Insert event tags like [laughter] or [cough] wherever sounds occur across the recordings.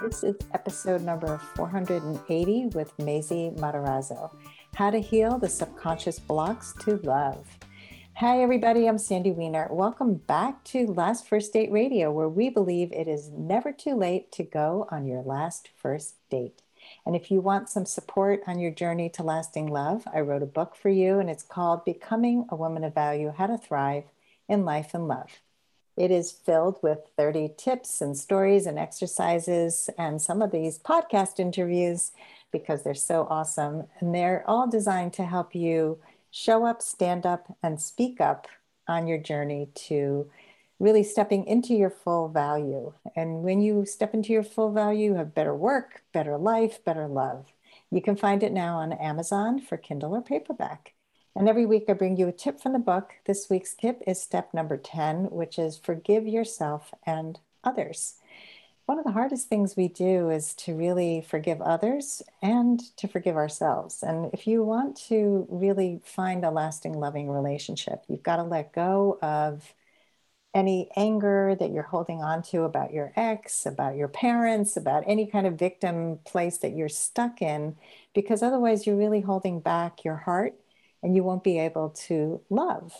This is episode number 480 with Maisie Matarazzo How to Heal the Subconscious Blocks to Love. Hi, everybody. I'm Sandy Weiner. Welcome back to Last First Date Radio, where we believe it is never too late to go on your last first date. And if you want some support on your journey to lasting love, I wrote a book for you, and it's called Becoming a Woman of Value How to Thrive in Life and Love. It is filled with 30 tips and stories and exercises, and some of these podcast interviews because they're so awesome. And they're all designed to help you show up, stand up, and speak up on your journey to really stepping into your full value. And when you step into your full value, you have better work, better life, better love. You can find it now on Amazon for Kindle or paperback. And every week I bring you a tip from the book. This week's tip is step number 10, which is forgive yourself and others. One of the hardest things we do is to really forgive others and to forgive ourselves. And if you want to really find a lasting, loving relationship, you've got to let go of any anger that you're holding on to about your ex, about your parents, about any kind of victim place that you're stuck in, because otherwise you're really holding back your heart and you won't be able to love.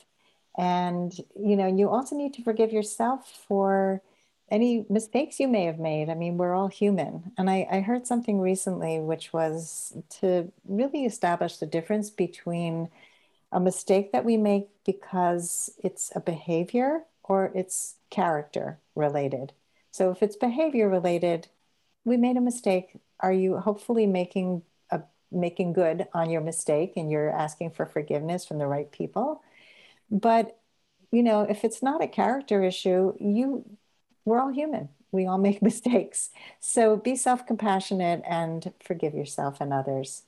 And, you know, you also need to forgive yourself for any mistakes you may have made. I mean, we're all human. And I, I heard something recently, which was to really establish the difference between a mistake that we make because it's a behavior or it's character related. So if it's behavior related, we made a mistake. Are you hopefully making making good on your mistake and you're asking for forgiveness from the right people. But, you know, if it's not a character issue, you, we're all human. We all [laughs] make mistakes. So be self compassionate and forgive yourself and others.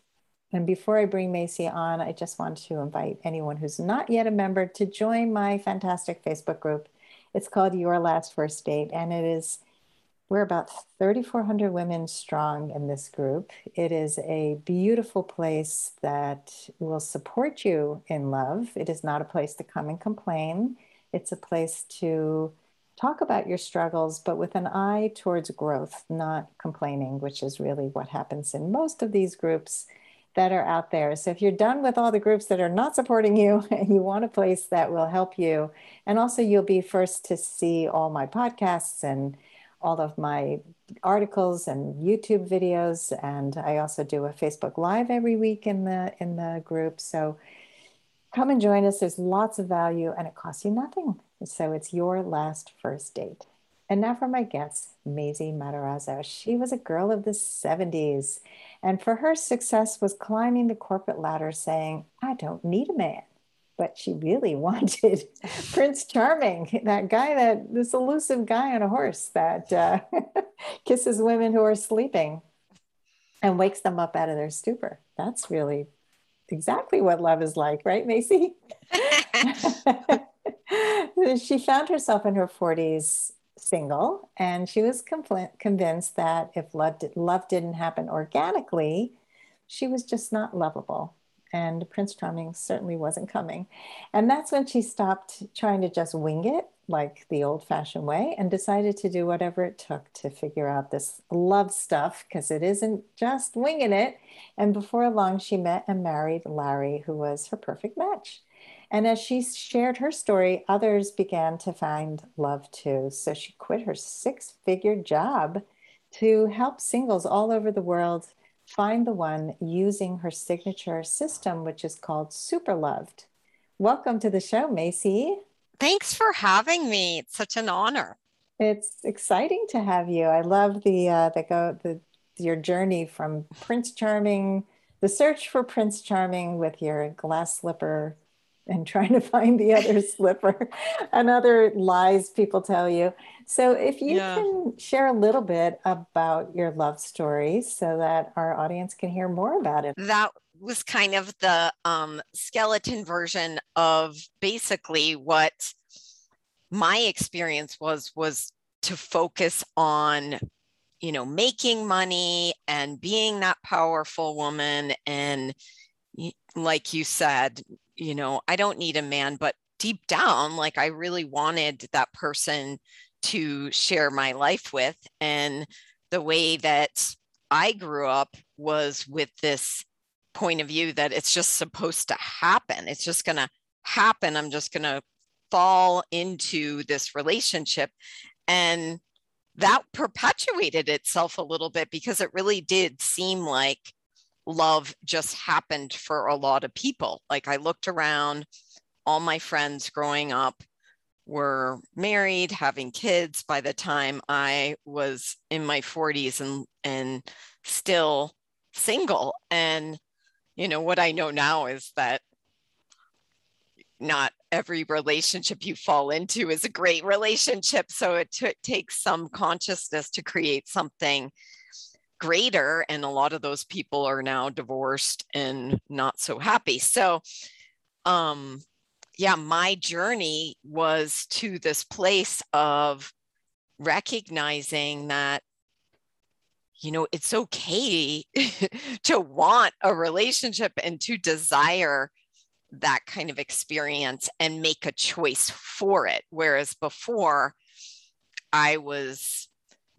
And before I bring Macy on, I just want to invite anyone who's not yet a member to join my fantastic Facebook group. It's called Your Last First Date, and it is we're about 3,400 women strong in this group. It is a beautiful place that will support you in love. It is not a place to come and complain. It's a place to talk about your struggles, but with an eye towards growth, not complaining, which is really what happens in most of these groups that are out there. So if you're done with all the groups that are not supporting you [laughs] and you want a place that will help you, and also you'll be first to see all my podcasts and all of my articles and YouTube videos, and I also do a Facebook Live every week in the in the group. So come and join us. There's lots of value, and it costs you nothing. So it's your last first date. And now for my guest, Maisie Matarazzo. She was a girl of the 70s, and for her success was climbing the corporate ladder, saying, "I don't need a man." But she really [laughs] wanted Prince Charming, that guy, that this elusive guy on a horse that uh, [laughs] kisses women who are sleeping and wakes them up out of their stupor. That's really exactly what love is like, right, Macy? [laughs] she found herself in her 40s single, and she was convinced that if love, love didn't happen organically, she was just not lovable and Prince Charming certainly wasn't coming. And that's when she stopped trying to just wing it like the old fashioned way and decided to do whatever it took to figure out this love stuff because it isn't just winging it. And before long, she met and married Larry, who was her perfect match. And as she shared her story, others began to find love too. So she quit her six figure job to help singles all over the world find the one using her signature system, which is called Super Loved. Welcome to the show, Macy. Thanks for having me. It's such an honor. It's exciting to have you. I love the uh, the go the your journey from Prince Charming, the search for Prince Charming with your glass slipper and trying to find the other [laughs] slipper and other lies people tell you. So, if you yeah. can share a little bit about your love story so that our audience can hear more about it. That was kind of the um, skeleton version of basically what my experience was was to focus on you know making money and being that powerful woman and like you said you know, I don't need a man, but deep down, like I really wanted that person to share my life with. And the way that I grew up was with this point of view that it's just supposed to happen. It's just going to happen. I'm just going to fall into this relationship. And that perpetuated itself a little bit because it really did seem like love just happened for a lot of people. Like I looked around, all my friends growing up were married, having kids by the time I was in my 40s and and still single. And you know what I know now is that not every relationship you fall into is a great relationship. So it t- takes some consciousness to create something greater. And a lot of those people are now divorced and not so happy. So, um, yeah, my journey was to this place of recognizing that you know it's okay [laughs] to want a relationship and to desire that kind of experience and make a choice for it. Whereas before, I was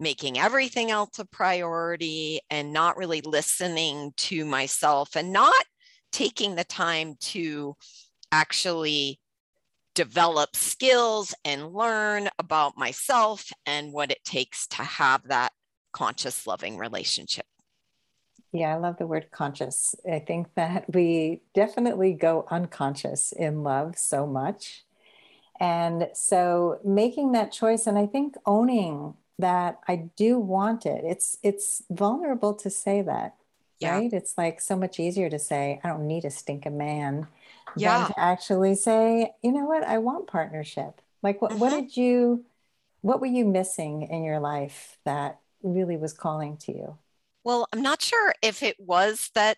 making everything else a priority and not really listening to myself and not taking the time to actually develop skills and learn about myself and what it takes to have that conscious loving relationship. Yeah, I love the word conscious. I think that [laughs] we definitely go unconscious in love so much. And so making that choice and I think owning that I do want it. It's it's vulnerable to say that. Yeah. Right? It's like so much easier to say I don't need a stinking man yeah. than to actually say, you know what, I want partnership. Like what mm-hmm. what did you what were you missing in your life that really was calling to you? Well, I'm not sure if it was that,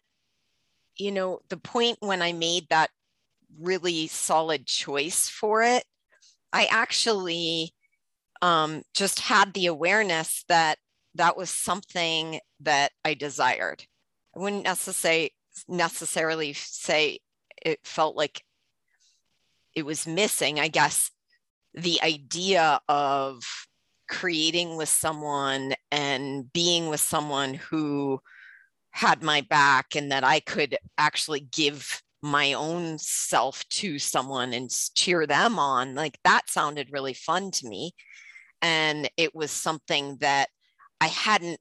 you know, the point when I made that really solid choice for it, I actually um, just had the awareness that that was something that I desired. I wouldn't necessarily necessarily say it felt like it was missing. I guess the idea of creating with someone and being with someone who had my back and that I could actually give my own self to someone and cheer them on like that sounded really fun to me and it was something that I hadn't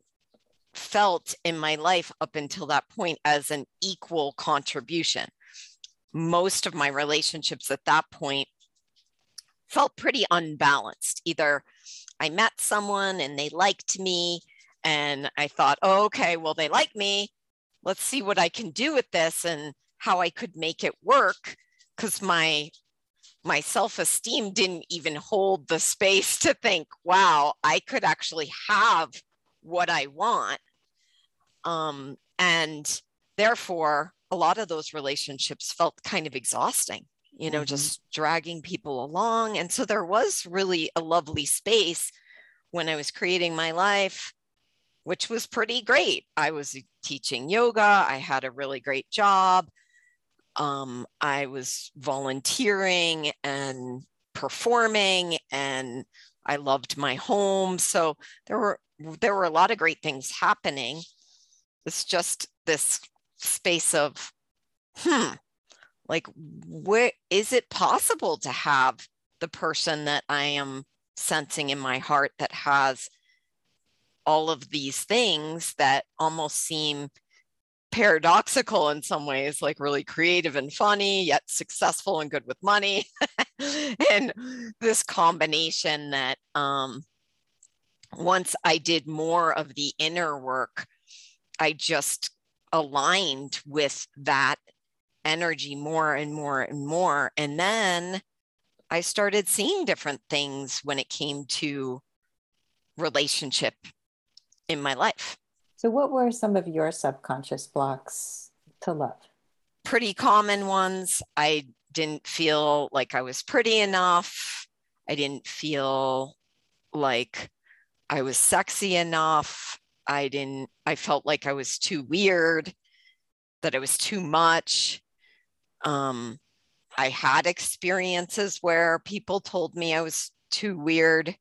felt in my life up until that point as an equal contribution most of my relationships at that point felt pretty unbalanced either I met someone and they liked me. And I thought, oh, okay, well, they like me. Let's see what I can do with this and how I could make it work. Because my my self-esteem didn't even hold the space to think, wow, I could actually have what I want. Um, and therefore, a lot of those relationships felt kind of exhausting you know, mm-hmm. just dragging people along. And so there was really a lovely space when I was creating my life, which was pretty great. I was teaching yoga, I had a really great job. Um, I was volunteering and performing and I loved my home. So there were there were a lot of great things happening. It's just this space of, hmm, like where is it possible to have the person that i am sensing in my heart that has all of these things that almost seem paradoxical in some ways like really creative and funny yet successful and good with money [laughs] and this combination that um once i did more of the inner work i just aligned with that energy more and more and more. And then I started seeing different things when it came to relationship in my life. So, what were some of your subconscious blocks to love? Pretty common ones. I didn't feel like I was pretty enough. I didn't feel like I was sexy enough. I didn't, I felt like I was too weird, that it was too much. Um, I had experiences where people told me I was too weird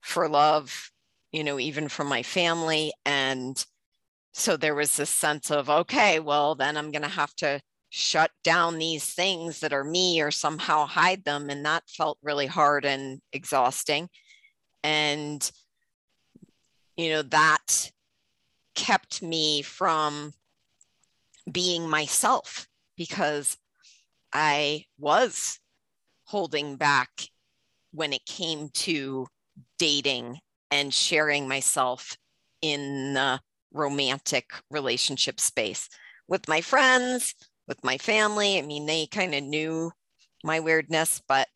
for love. You know, even from my family. And so there was this sense of, okay, well, then I'm going to have to shut down these things that are me or somehow hide them. And that felt really hard and exhausting. And, you know, that kept me from being myself because I was holding back when it came to dating and sharing myself in the romantic relationship space with my friends, with my family. I mean, they kind of knew my weirdness, but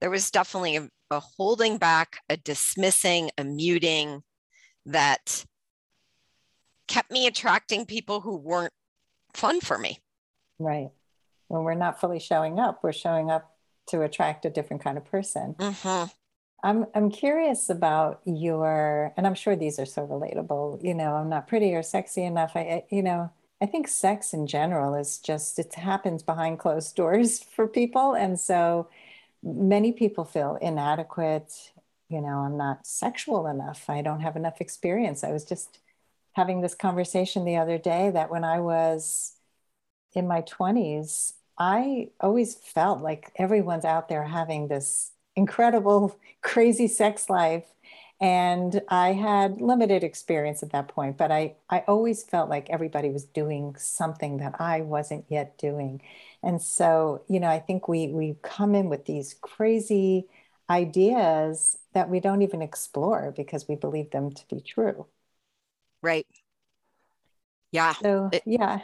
there was definitely a, a, holding back, a dismissing, a muting that kept me attracting people who weren't fun for me. Right. When we're not fully showing up, we're showing up to attract a different kind of person. Mm-hmm. I'm I'm curious about your, and I'm sure these are so relatable. You know, I'm not pretty or sexy enough. I, you know, I think sex in general is just it happens behind closed [laughs] doors for people, and so many people feel inadequate. You know, I'm not sexual enough. I don't have enough experience. I was just having this conversation the other day that when I was in my 20s, I always felt like everyone's out there having this incredible, crazy sex life. And I had limited experience at that point, but I, I always felt like everybody was doing something that I wasn't yet doing. And so, you know, I think we we come in with these crazy ideas that we don't even explore because we believe them to be true. Right. Yeah. So, it, yeah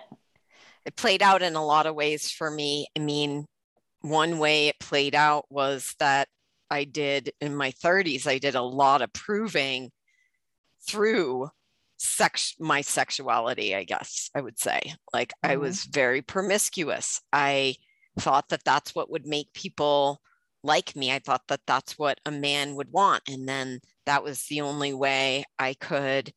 it played out in a lot of ways for me. I mean, one way it played out was that I did in my 30s, I did a lot of proving through sex my sexuality, I guess I would say. Like mm-hmm. I was very promiscuous. I thought that that's what would make people like me. I thought that that's what a man would want. And then that was the only way I could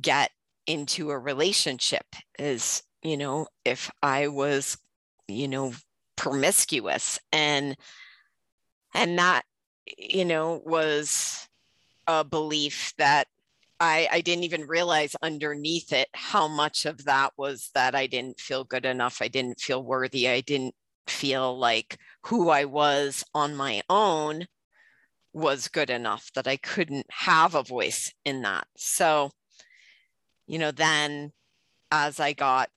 get into a relationship is you know, if I was, you know, promiscuous and and that, you know, was a belief that I, I didn't even realize underneath it how much of that was that I didn't feel good enough. I didn't feel worthy. I didn't feel like who I was on my own was good enough that I couldn't have a voice in that. So, you know, then as I got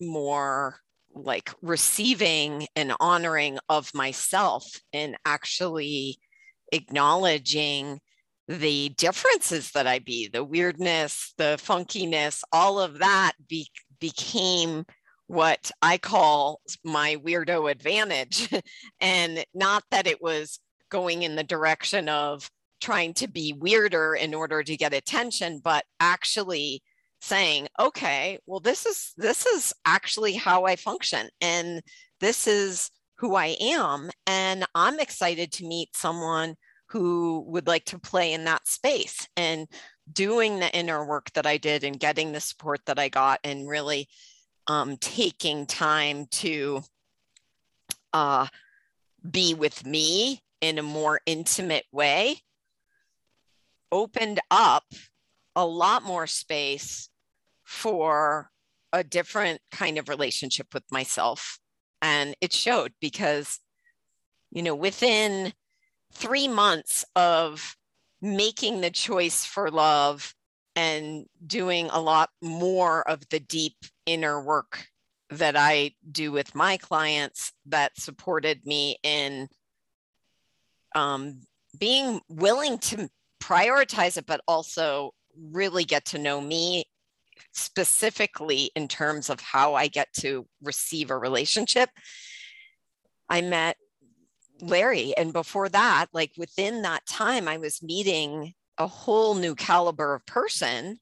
more like receiving and honoring of myself and actually acknowledging the differences that I be, the weirdness, the funkiness, all of that be, became what I call my weirdo advantage. [laughs] and not that it was going in the direction of trying to be weirder in order to get attention, but actually saying okay well this is this is actually how i function and this is who i am and i'm excited to meet someone who would like to play in that space and doing the inner work that i did and getting the support that i got and really um, taking time to uh, be with me in a more intimate way opened up a lot more space for a different kind of relationship with myself. And it showed because, you know, within three months of making the choice for love and doing a lot more of the deep inner work that I do with my clients that supported me in um, being willing to prioritize it, but also really get to know me specifically in terms of how I get to receive a relationship. I met Larry, and before that, like within that time, I was meeting a whole new caliber of person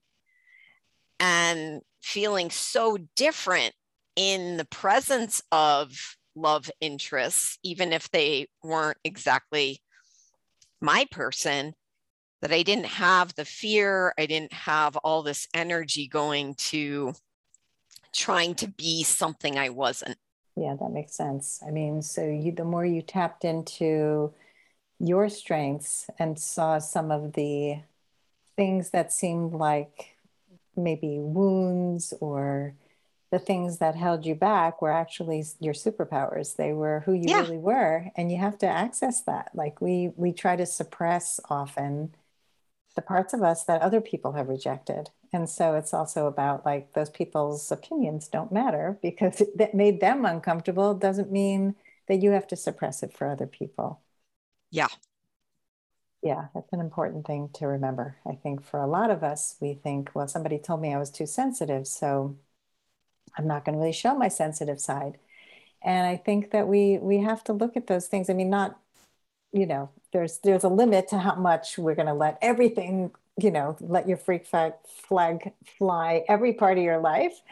and feeling so different in the presence of love interests, even if they weren't exactly my person, that I didn't have the fear, I didn't have all this energy going to trying to be something I wasn't. Yeah, that makes sense. I mean, so you the more you tapped into your strengths and saw some of the things that seemed like maybe wounds or the things that held you back were actually your superpowers they were who you yeah. really were and you have to access that like we we try to suppress often the parts of us that other people have rejected and so it's also about like those people's opinions don't matter because [laughs] that made them uncomfortable doesn't mean that you have to suppress it for other people yeah yeah, that's an important thing to remember. I think for a lot of us, we think, well, somebody told me I was too sensitive, so I'm not going to really show my sensitive side. And I think that we we have to look at those things. I mean, not, you know, there's there's a limit to how much we're going to let everything, you know, let your freak flag fly every part of your life,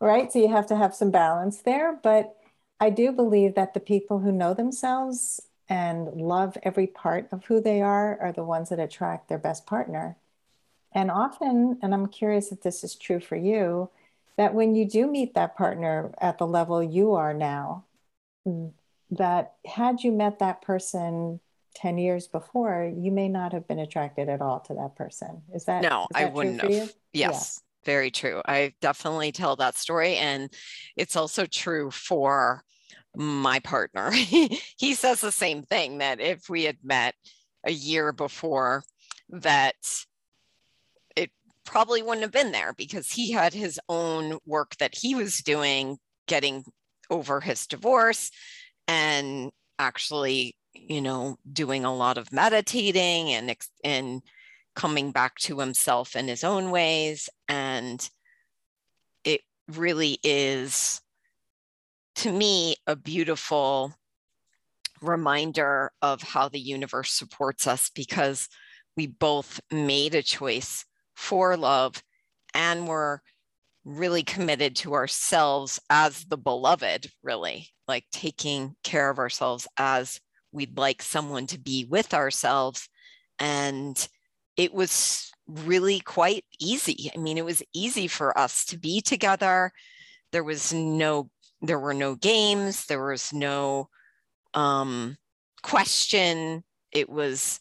right? So you have to have some balance there. But I do believe that the people who know themselves and love every part of who they are are the ones that attract their best partner. And often, and I'm curious if this is true for you, that when you do meet that partner at the level you are now, that had you met that person 10 years before, you may not have been attracted at all to that person. Is that no, is that I wouldn't have. Yes. Yeah. Very true. I definitely tell that story. And it's also true for my partner. [laughs] he says the same thing that if we had met a year before, that it probably wouldn't have been there because he had his own work that he was doing, getting over his divorce and actually, you know, doing a lot of meditating and and coming back to himself in his own ways. And it really is to me, a beautiful reminder of how the universe supports us because we both made a choice for love and were really committed to ourselves as the beloved, really, like taking care of ourselves as we'd like someone to be with ourselves. And it was really quite easy. I mean, it was easy for us to be together. There was no there were no games there was no um, question it was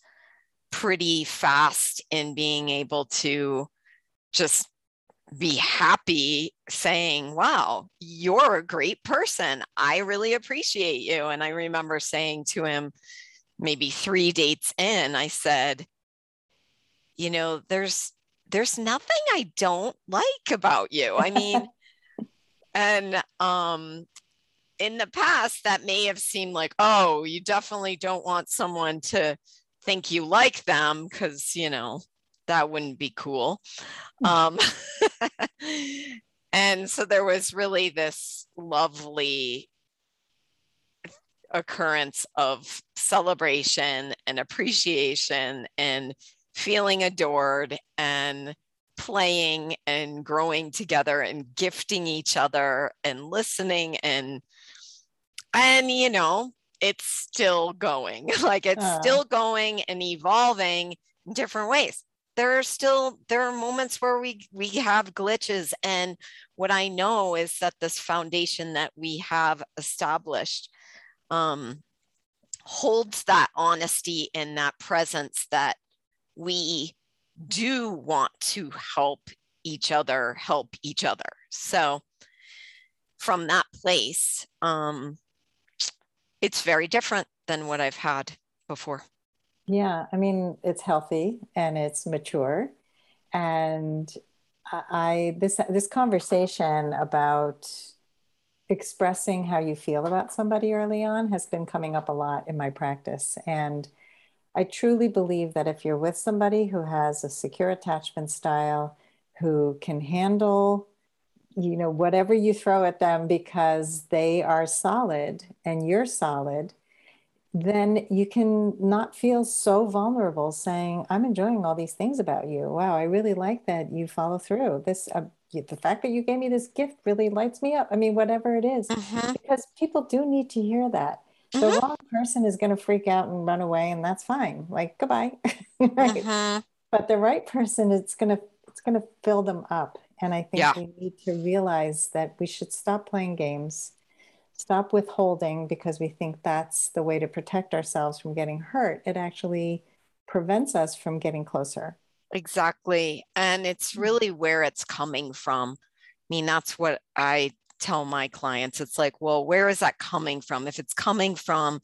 pretty fast in being able to just be happy saying wow you're a great person. I really appreciate you. And i remember saying to him maybe three dates in i said you know there's there's nothing i don't like about you. I mean [laughs] and um, in the past, that may have seemed like, oh, you definitely don't want someone to think you like them because, you know, that wouldn't be cool. Hmm. Um, [laughs] and so there was really this lovely occurrence of celebration and appreciation and feeling adored and playing and growing together and gifting each other and listening and and you know it's still going [laughs] like it's uh. still going and evolving in different ways there are still there are moments where we we have glitches and what i know is that this foundation that we have established um, holds that honesty and that presence that we do want to help each other help each other. So from that place um it's very different than what i've had before yeah i mean it's healthy and it's mature. And i this this conversation about expressing how you feel about somebody early on has been coming up a lot in my practice. And I truly believe that if you're with somebody who has a secure attachment style, who can handle, you know, whatever you throw at them because they are solid and you're solid, then you can not feel so vulnerable saying, I'm enjoying all these things about you. Wow, I really like that you follow through. This, uh, the fact that you gave me this gift really lights me up. I mean, whatever it is, uh-huh. because people do need to hear that the mm-hmm. wrong person is going to freak out and run away and that's fine like goodbye [laughs] right mm-hmm. but the right person it's going to it's going to fill them up and i think yeah. we need to realize that we should stop playing games stop withholding because we think that's the way to protect ourselves from getting hurt it actually prevents us from getting closer Exactly. And it's mm. really where it's coming from. I mean, that's what I tell my clients. It's like, well, where is that coming from? If it's coming from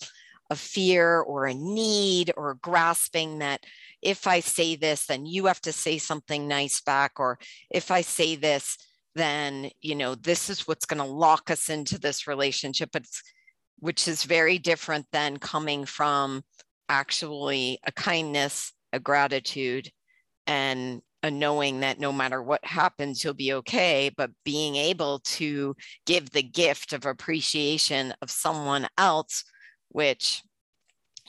a fear or a need or grasping that if I say this, then you have to say something nice back, or if I say this, then you know this is what's going to lock us into this relationship. It's which is very different than coming from actually a kindness, a gratitude, and a knowing that no matter what happens, you'll be okay, but being able to give the gift of appreciation of someone else, which,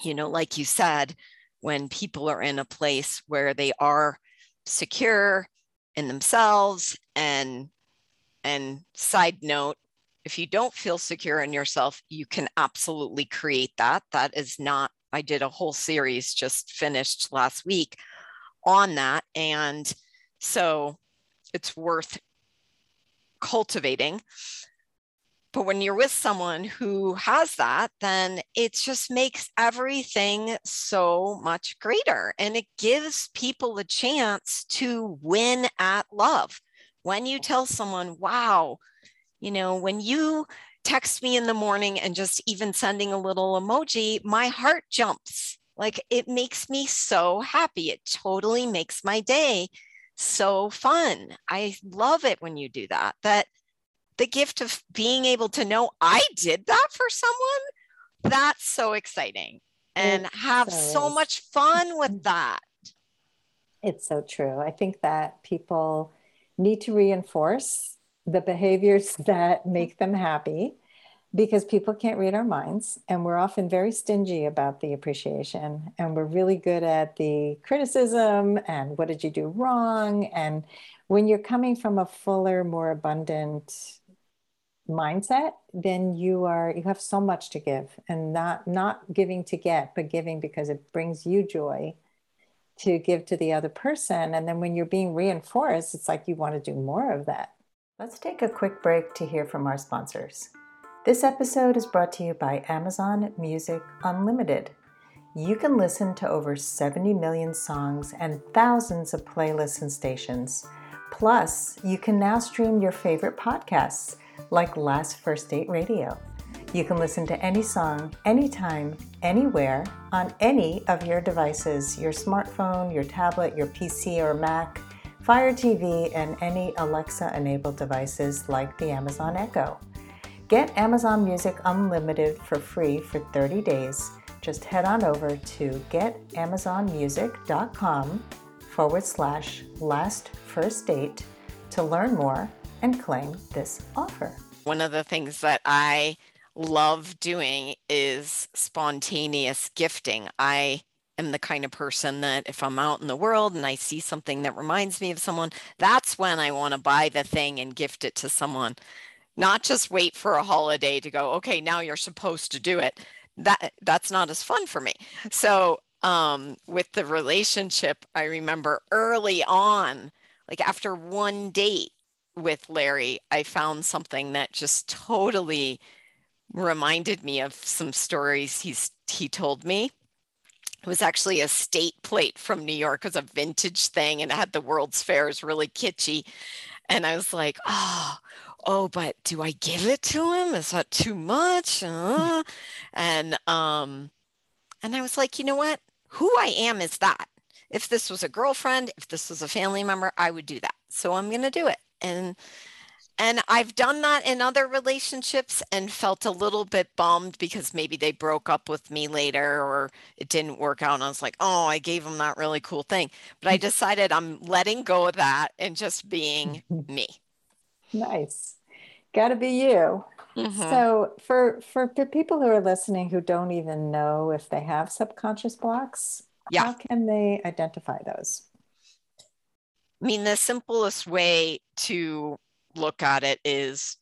you know, like you said, when people are in a place where they are secure in themselves and and side note if you don't feel secure in yourself you can absolutely create that that is not i did a whole series just finished last week on that. And so it's worth cultivating. But when you're with someone who has that, then it just makes everything so much greater. And it gives people a chance to win at love. When you tell someone, wow, you know, when you text me in the morning and just even sending a little emoji, my heart jumps like it makes me so happy. It totally makes my day so fun. I love it when you do that. That the gift of being able to know I did that for someone, that's so exciting. And it have so, so much fun with mm-hmm. that. It's so true. I think that people need to reinforce the behaviors [laughs] that make them happy because people can't read our minds and we're often very stingy about the appreciation and we're really good at the criticism and what did you do wrong? And when you're coming from a fuller more abundant mindset then you are you have so much to give and not not giving to get but giving because it brings you joy to give to the other person and then when you're being reinforced it's like you want to do more of that let's take a quick break to hear from our sponsors this episode is brought to you by Amazon Music Unlimited. You can listen to over 70 million songs and thousands of playlists and stations. Plus, you can now stream your favorite podcasts like Last First Date Radio. You can listen to any song, anytime, anywhere, on any of your devices your smartphone, your tablet, your PC or Mac, Fire TV, and any Alexa enabled devices like the Amazon Echo. Get Amazon Music Unlimited for free for 30 days. Just head on over to getamazonmusic.com forward slash last first date to learn more and claim this offer. One of the things that I love doing is spontaneous gifting. I am the kind of person that if I'm out in the world and I see something that reminds me of someone, that's when I want to buy the thing and gift it to someone. Not just wait for a holiday to go okay now you're supposed to do it. That that's not as fun for me. So um, with the relationship i remember early on like after one date with larry i found something that just totally reminded me of some stories he's he told me it was actually a state plate from New York. It was a vintage thing and it had the World's Fair. It was really kitschy. And I was like, oh, oh, but do I give it to him? Is that too much? Uh, and um, and I was like, you know what? Who I am is that. If this was a girlfriend, if this was a family member, I would do that. So I'm to do it. And and I've done that in other relationships and felt a little bit bummed because maybe they broke up with me later or it didn't work out. And I was like, oh, I gave them that really cool thing. But I decided I'm letting go of that and just being [laughs] me. Nice. Got to be you. Mm-hmm. So for for the people who are listening who don't even know if they have subconscious blocks, yeah. how can they identify those? I mean, the simplest way to look at it is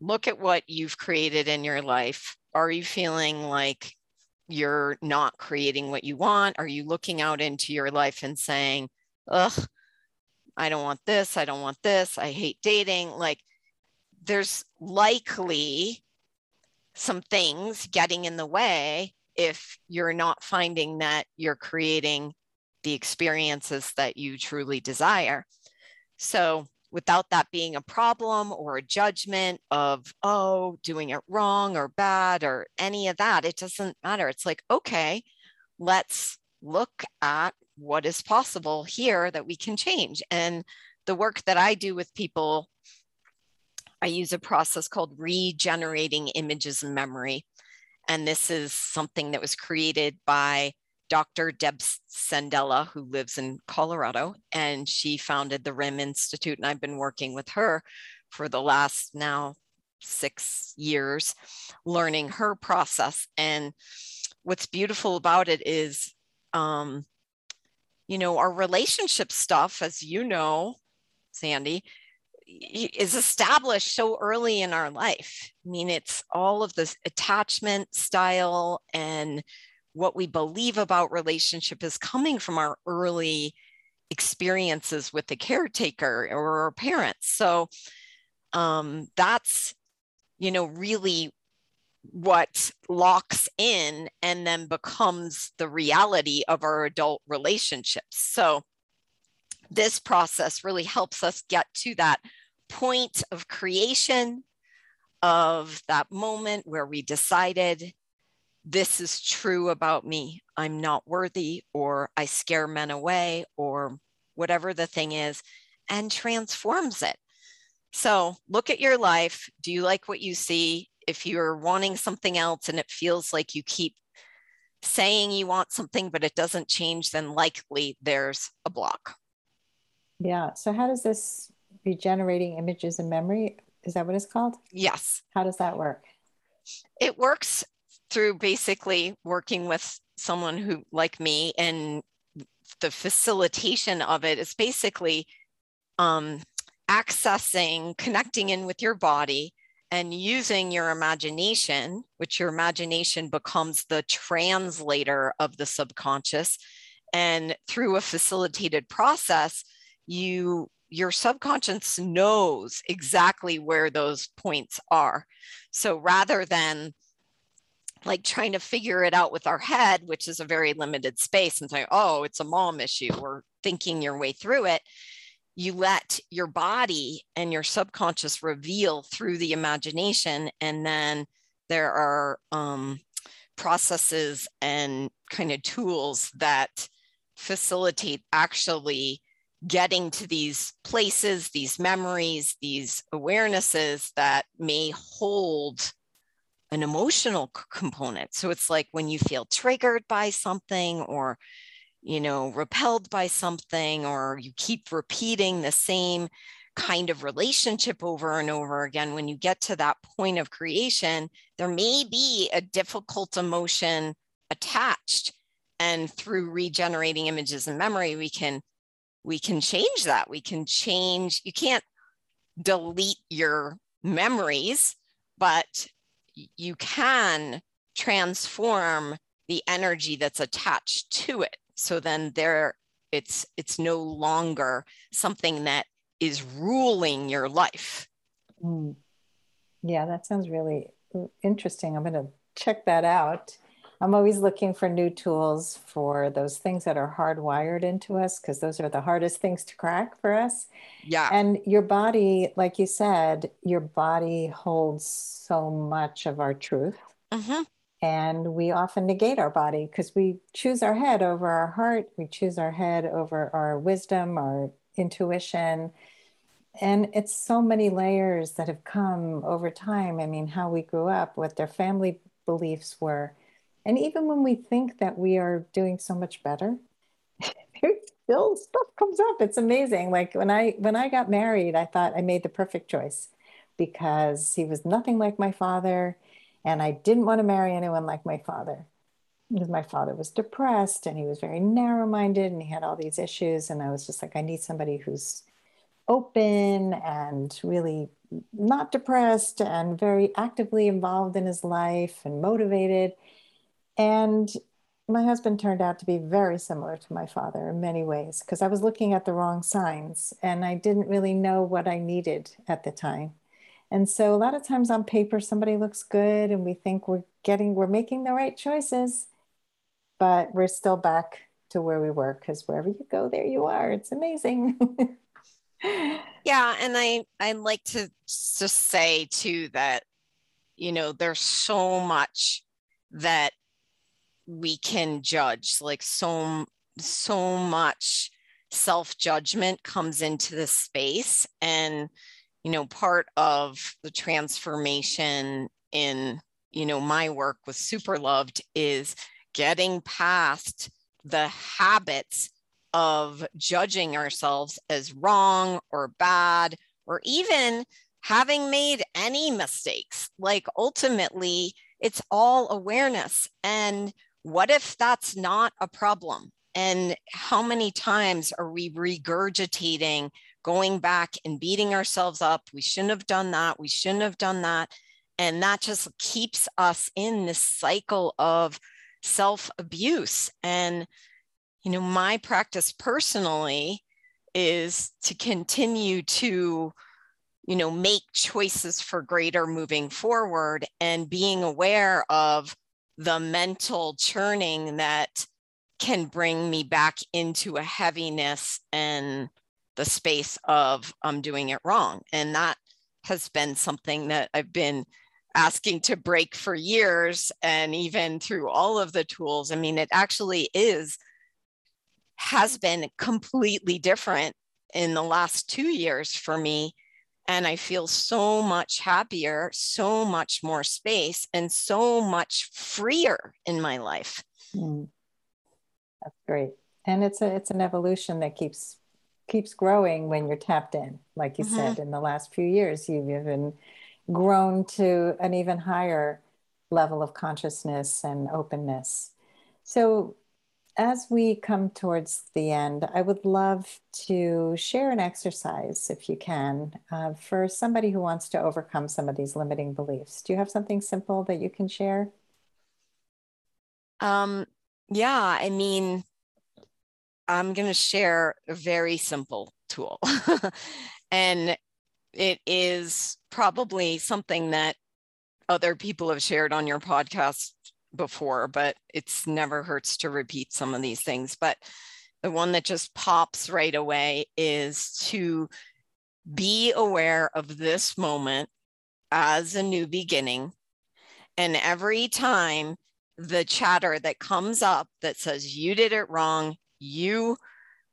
look at what you've created in your life. Are you feeling like you're not creating what you want? Are you looking out into your life and saying, ugh, I don't want this. I don't want this. I hate dating. Like, there's likely some things getting in the way if you're not finding that you're creating the experiences that you truly desire. So, without that being a problem or a judgment of, oh, doing it wrong or bad or any of that, it doesn't matter. It's like, okay, let's look at what is possible here that we can change. And the work that I do with people, I use a process called regenerating images and memory. And this is something that was created by Dr. Deb Sandella, who lives in Colorado, and she founded the RIM Institute. And I've been working with her for the last now six years, learning her process. And what's beautiful about it is, um, you know, our relationship stuff, as you know, Sandy, is established so early in our life. I mean, it's all of this attachment style and what we believe about relationship is coming from our early experiences with the caretaker or our parents. So um, that's, you know, really what locks in and then becomes the reality of our adult relationships. So this process really helps us get to that point of creation of that moment where we decided this is true about me. I'm not worthy, or I scare men away, or whatever the thing is, and transforms it. So look at your life. Do you like what you see? If you're wanting something else and it feels like you keep saying you want something, but it doesn't change, then likely there's a block. Yeah. So, how does this regenerating images and memory? Is that what it's called? Yes. How does that work? It works through basically working with someone who, like me, and the facilitation of it is basically um, accessing, connecting in with your body and using your imagination, which your imagination becomes the translator of the subconscious. And through a facilitated process, you your subconscious knows exactly where those points are. So rather than like trying to figure it out with our head, which is a very limited space, and say, oh, it's a mom issue, or thinking your way through it, you let your body and your subconscious reveal through the imagination. And then there are um, processes and kind of tools that facilitate actually getting to these places, these memories, these awarenesses that may hold an emotional component. So it's like when you feel triggered by something or you know repelled by something or you keep repeating the same kind of relationship over and over again when you get to that point of creation there may be a difficult emotion attached and through regenerating images and memory we can we can change that. We can change, you can't delete your memories, but you can transform the energy that's attached to it. So then there it's it's no longer something that is ruling your life. Mm. Yeah, that sounds really interesting. I'm going to check that out. I'm always looking for new tools for those things that are hardwired into us because those are the hardest things to crack for us. Yeah. And your body, like you said, your body holds so much of our truth. Mm-hmm. And we often negate our body because we choose our head over our heart. We choose our head over our wisdom, our intuition. And it's so many layers that have come over time. I mean, how we grew up, what their family beliefs were and even when we think that we are doing so much better, [laughs] still stuff comes up. It's amazing. Like when I when I got married, I thought I made the perfect choice because he was nothing like my father, and I didn't want to marry anyone like my father. Because my father was depressed and he was very narrow-minded and he had all these issues. And I was just like, I need somebody who's open and really not depressed and very actively involved in his life and motivated. And my husband turned out to be very similar to my father in many ways because I was looking at the wrong signs and I didn't really know what I needed at the time. And so a lot of times on paper, somebody looks good and we think we're getting, we're making the right choices, but we're still back to where we were because wherever you go, there you are. It's amazing. [laughs] yeah. And I, I like to just say too that, you know, there's so much that we can judge, like so, so much self judgment comes into this space. And, you know, part of the transformation in, you know, my work with Super Loved is getting past the habits of judging ourselves as wrong or bad, or even having made any mistakes. Like ultimately, it's all awareness. And what if that's not a problem? And how many times are we regurgitating, going back and beating ourselves up? We shouldn't have done that. We shouldn't have done that. And that just keeps us in this cycle of self abuse. And, you know, my practice personally is to continue to, you know, make choices for greater moving forward and being aware of the mental churning that can bring me back into a heaviness and the space of I'm doing it wrong. And that has been something that I've been asking to break for years and even through all of the tools. I mean, it actually is, has been completely different in the last two years for me. And I feel so much happier, so much more space, and so much freer in my life. Mm. That's great. And it's a it's an evolution that keeps keeps growing when you're tapped in. Like you mm-hmm. said, in the last few years, you've even grown to an even higher level of consciousness and openness. So as we come towards the end, I would love to share an exercise, if you can, uh, for somebody who wants to overcome some of these limiting beliefs. Do you have something simple that you can share? Um, yeah, I mean, I'm going to share a very simple tool. [laughs] and it is probably something that other people have shared on your podcast before, but it's never hurts to repeat some of these things. But the one that just pops right away is to be aware of this moment as a new beginning. And every time the chatter that comes up that says you did it wrong, you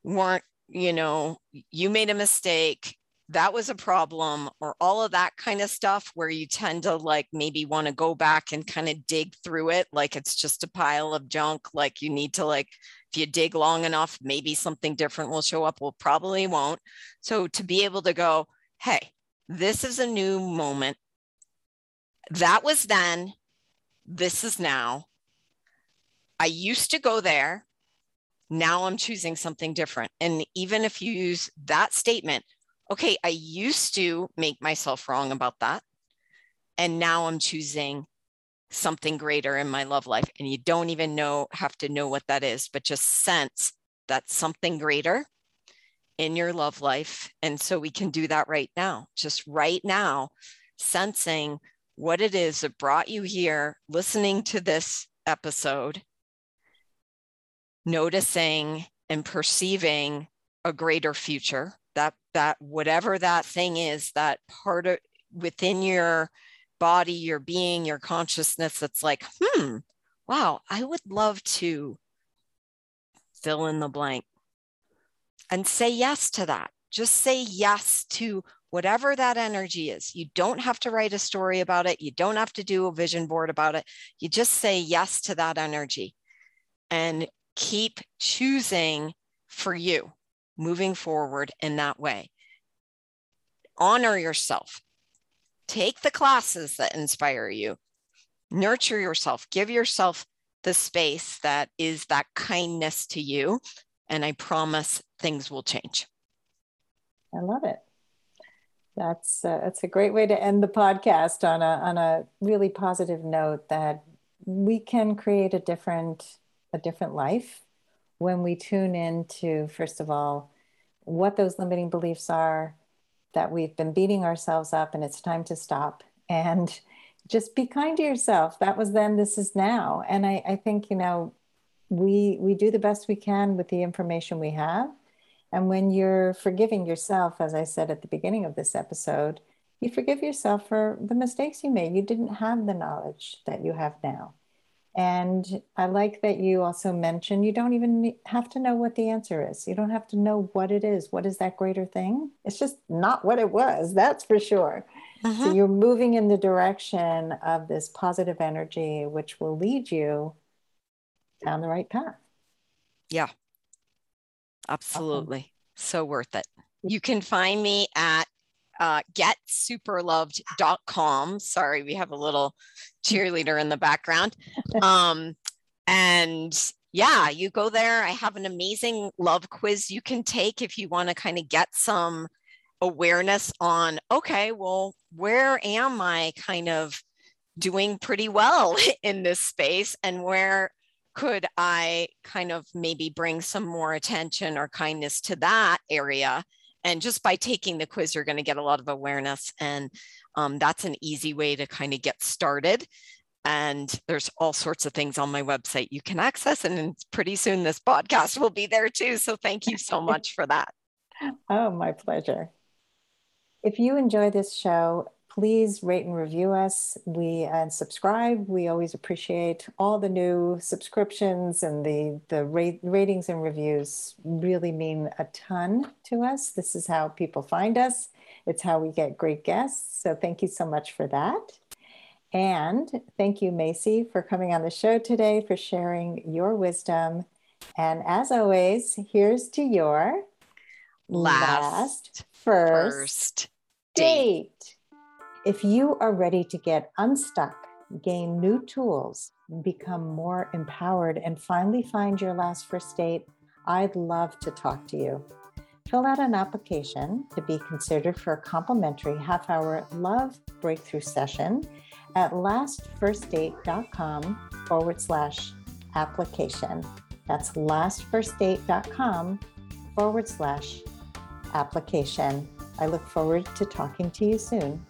weren't, you know, you made a mistake, that was a problem, or all of that kind of stuff where you tend to like maybe want to go back and kind of dig through it like it's just a pile of junk. Like you need to like, if you dig long enough, maybe something different will show up. Well, probably won't. So to be able to go, hey, this is a new moment. That was then, this is now. I used to go there. Now I'm choosing something different. And even if you use that statement, okay, I used to make myself wrong about that. And now I'm choosing something greater in my love life. And you don't even know, have to know what that is, but just sense that something greater in your love life. And so we can do that right now, just right now, sensing what it is that brought you here, listening to this episode, noticing and perceiving a greater future that that whatever that thing is that part of within your body your being your consciousness that's like hmm wow i would love to fill in the blank. And say yes to that. Just say yes to whatever that energy is. You don't have to write a story about it. You don't have to do a vision board about it. You just say yes to that energy and keep choosing for you, moving forward in that way. Honor yourself. Take the classes that inspire you. Nurture yourself. Give yourself the space that is that kindness to you. And I promise things will change. I love it. That's uh, that's a great way to end the podcast on a on a really positive note that we can create a different a different life when we tune into, first of all, what those limiting beliefs are, that we've been beating ourselves up and it's time to stop and just be kind to yourself. That was then, this is now. And I, I think, you know, we we do the best we can with the information we have. And when you're forgiving yourself, as I said at the beginning of this episode, you forgive yourself for the mistakes you made. You didn't have the knowledge that you have now. And I like that you also mentioned you don't even have to know what the answer is. You don't have to know what it is. What is that greater thing? It's just not what it was, that's for sure. Uh-huh. So you're moving in the direction of this positive energy, which will lead you down the right path. Yeah, absolutely. Awesome. So worth it. You can find me at uh, getsuperloved.com. Sorry, we have a little cheerleader in the background. Um, and yeah, you go there. I have an amazing love quiz you can take if you want to kind of get some awareness on, okay, well, where am I kind of doing pretty well [laughs] in this space and where could I kind of maybe bring some more attention or kindness to that area? And just by taking the quiz, you're going to get a lot of awareness. And um, that's an easy way to kind of get started. And there's all sorts of things on my website you can access. And pretty soon this podcast will be there too. So thank you so [laughs] much for that. Oh, my pleasure. If you enjoy this show, please rate and review us. We and subscribe. We always appreciate all the new subscriptions and the the rate, ratings and reviews really mean a ton to us. This is how people find us. It's how we get great guests. So thank you so much for that. And thank you, Macy, for coming on the show today, for sharing your wisdom. And as always, here's to your last, last first, first date. date. If you are ready to get unstuck, gain new tools, become more empowered, and finally find your last first date, I'd love to talk to you. Fill out an application to be considered for a complimentary half hour love breakthrough session at lastfirstdate.com forward slash application. That's lastfirstdate.com forward slash application. I look forward to talking to you soon.